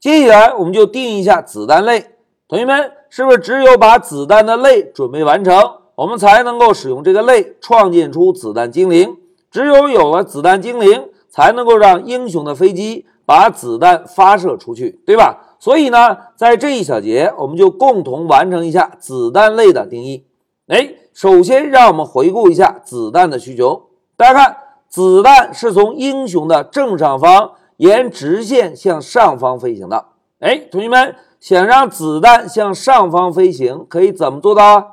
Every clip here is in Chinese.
接下来我们就定一下子弹类。同学们，是不是只有把子弹的类准备完成，我们才能够使用这个类创建出子弹精灵？只有有了子弹精灵，才能够让英雄的飞机把子弹发射出去，对吧？所以呢，在这一小节，我们就共同完成一下子弹类的定义。哎，首先让我们回顾一下子弹的需求。大家看，子弹是从英雄的正上方沿直线向上方飞行的。哎，同学们，想让子弹向上方飞行，可以怎么做到啊？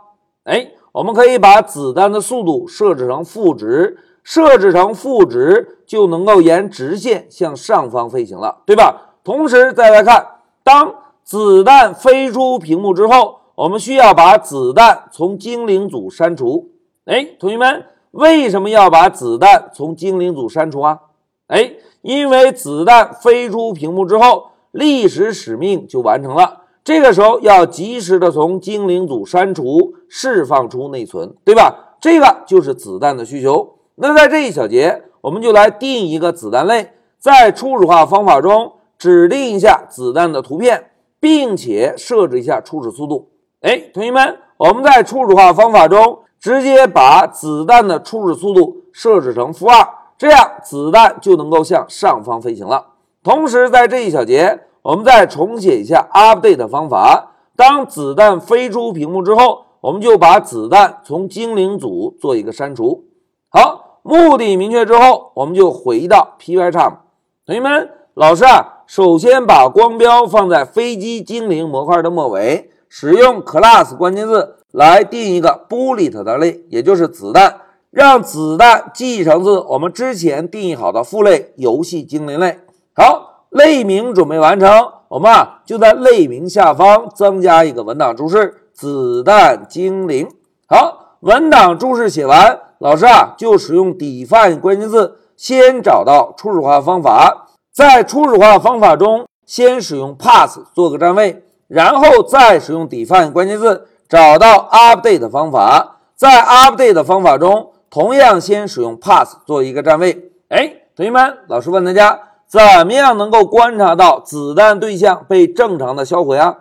哎，我们可以把子弹的速度设置成负值。设置成负值，就能够沿直线向上方飞行了，对吧？同时再来看，当子弹飞出屏幕之后，我们需要把子弹从精灵组删除。哎，同学们，为什么要把子弹从精灵组删除啊？哎，因为子弹飞出屏幕之后，历史使命就完成了。这个时候要及时的从精灵组删除，释放出内存，对吧？这个就是子弹的需求。那在这一小节，我们就来定一个子弹类，在初始化方法中指定一下子弹的图片，并且设置一下初始速度。哎，同学们，我们在初始化方法中直接把子弹的初始速度设置成负二，这样子弹就能够向上方飞行了。同时，在这一小节，我们再重写一下 update 方法。当子弹飞出屏幕之后，我们就把子弹从精灵组做一个删除。好。目的明确之后，我们就回到 Pycharm。同学们，老师啊，首先把光标放在飞机精灵模块的末尾，使用 class 关键字来定一个 bullet 的类，也就是子弹，让子弹继承自我们之前定义好的父类游戏精灵类。好，类名准备完成，我们啊就在类名下方增加一个文档注释：子弹精灵。好，文档注释写完。老师啊，就使用 define 关键字，先找到初始化方法，在初始化方法中先使用 pass 做个占位，然后再使用 define 关键字找到 update 方法，在 update 方法中同样先使用 pass 做一个占位。哎，同学们，老师问大家，怎么样能够观察到子弹对象被正常的销毁啊？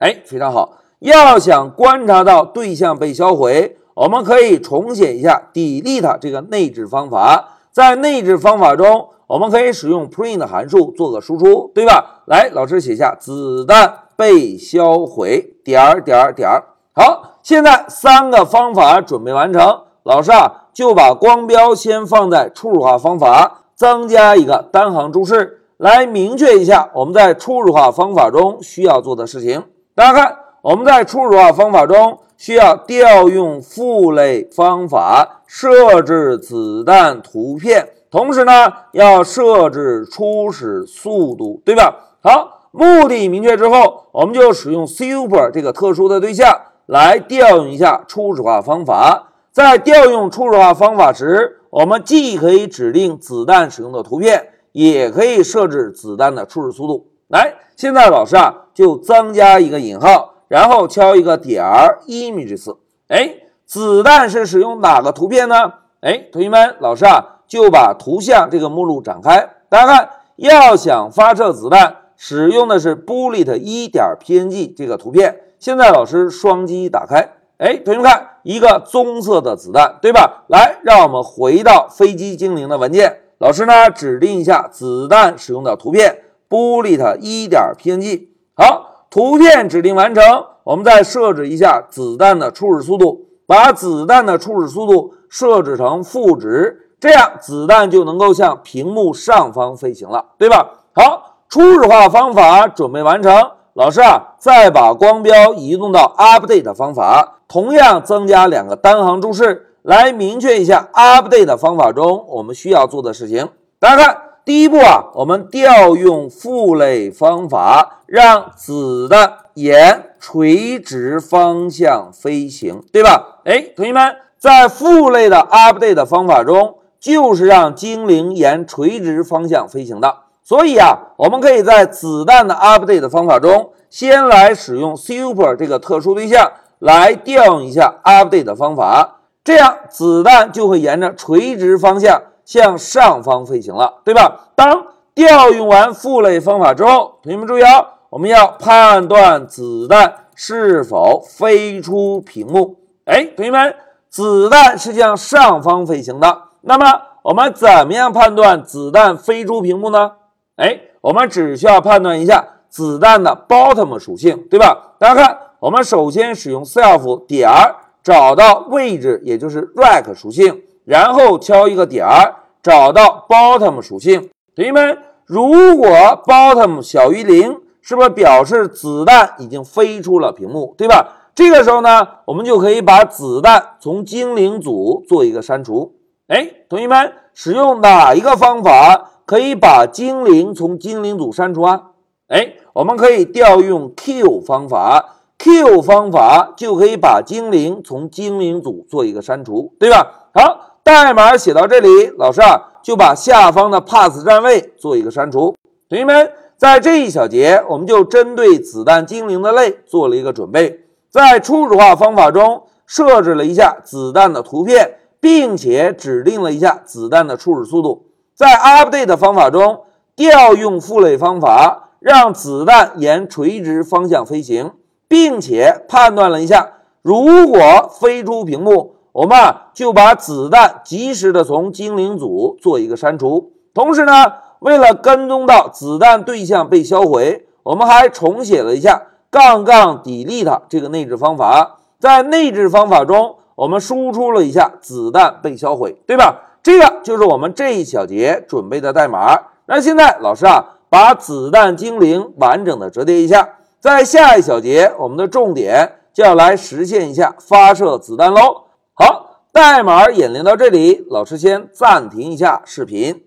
哎，非常好，要想观察到对象被销毁。我们可以重写一下 delete 这个内置方法，在内置方法中，我们可以使用 print 函数做个输出，对吧？来，老师写下子弹被销毁点儿点儿点儿。好，现在三个方法准备完成，老师啊就把光标先放在初始化方法，增加一个单行注释，来明确一下我们在初始化方法中需要做的事情。大家看，我们在初始化方法中。需要调用父类方法设置子弹图片，同时呢要设置初始速度，对吧？好，目的明确之后，我们就使用 super 这个特殊的对象来调用一下初始化方法。在调用初始化方法时，我们既可以指定子弹使用的图片，也可以设置子弹的初始速度。来，现在老师啊就增加一个引号。然后敲一个点儿，images。哎，子弹是使用哪个图片呢？哎，同学们，老师啊就把图像这个目录展开。大家看，要想发射子弹，使用的是 bullet 一点 png 这个图片。现在老师双击打开，哎，同学们看，一个棕色的子弹，对吧？来，让我们回到飞机精灵的文件。老师呢，指定一下子弹使用的图片，bullet 一点 png。好。图片指定完成，我们再设置一下子弹的初始速度，把子弹的初始速度设置成负值，这样子弹就能够向屏幕上方飞行了，对吧？好，初始化方法准备完成，老师啊，再把光标移动到 update 方法，同样增加两个单行注释，来明确一下 update 的方法中我们需要做的事情。大家看。第一步啊，我们调用父类方法，让子弹沿垂直方向飞行，对吧？哎，同学们，在父类的 update 方法中，就是让精灵沿垂直方向飞行的。所以啊，我们可以在子弹的 update 方法中，先来使用 super 这个特殊对象来调用一下 update 方法，这样子弹就会沿着垂直方向。向上方飞行了，对吧？当调用完父类方法之后，同学们注意啊，我们要判断子弹是否飞出屏幕。哎，同学们，子弹是向上方飞行的，那么我们怎么样判断子弹飞出屏幕呢？哎，我们只需要判断一下子弹的 bottom 属性，对吧？大家看，我们首先使用 self 点儿找到位置，也就是 rack 属性，然后敲一个点儿找到 bottom 属性。同学们，如果 bottom 小于零，是不是表示子弹已经飞出了屏幕，对吧？这个时候呢，我们就可以把子弹从精灵组做一个删除。哎，同学们，使用哪一个方法可以把精灵从精灵组删除啊？哎，我们可以调用 Q 方法，Q 方法就可以把精灵从精灵组做一个删除，对吧？好，代码写到这里，老师啊就把下方的 pass 站位做一个删除。同学们，在这一小节，我们就针对子弹精灵的类做了一个准备，在初始化方法中设置了一下子弹的图片。并且指定了一下子弹的初始速度，在 update 方法中调用父类方法，让子弹沿垂直方向飞行，并且判断了一下，如果飞出屏幕，我们就把子弹及时的从精灵组做一个删除。同时呢，为了跟踪到子弹对象被销毁，我们还重写了一下杠杠 delete 这个内置方法，在内置方法中。我们输出了一下子弹被销毁，对吧？这个就是我们这一小节准备的代码。那现在老师啊，把子弹精灵完整的折叠一下，在下一小节我们的重点就要来实现一下发射子弹喽。好，代码演练到这里，老师先暂停一下视频。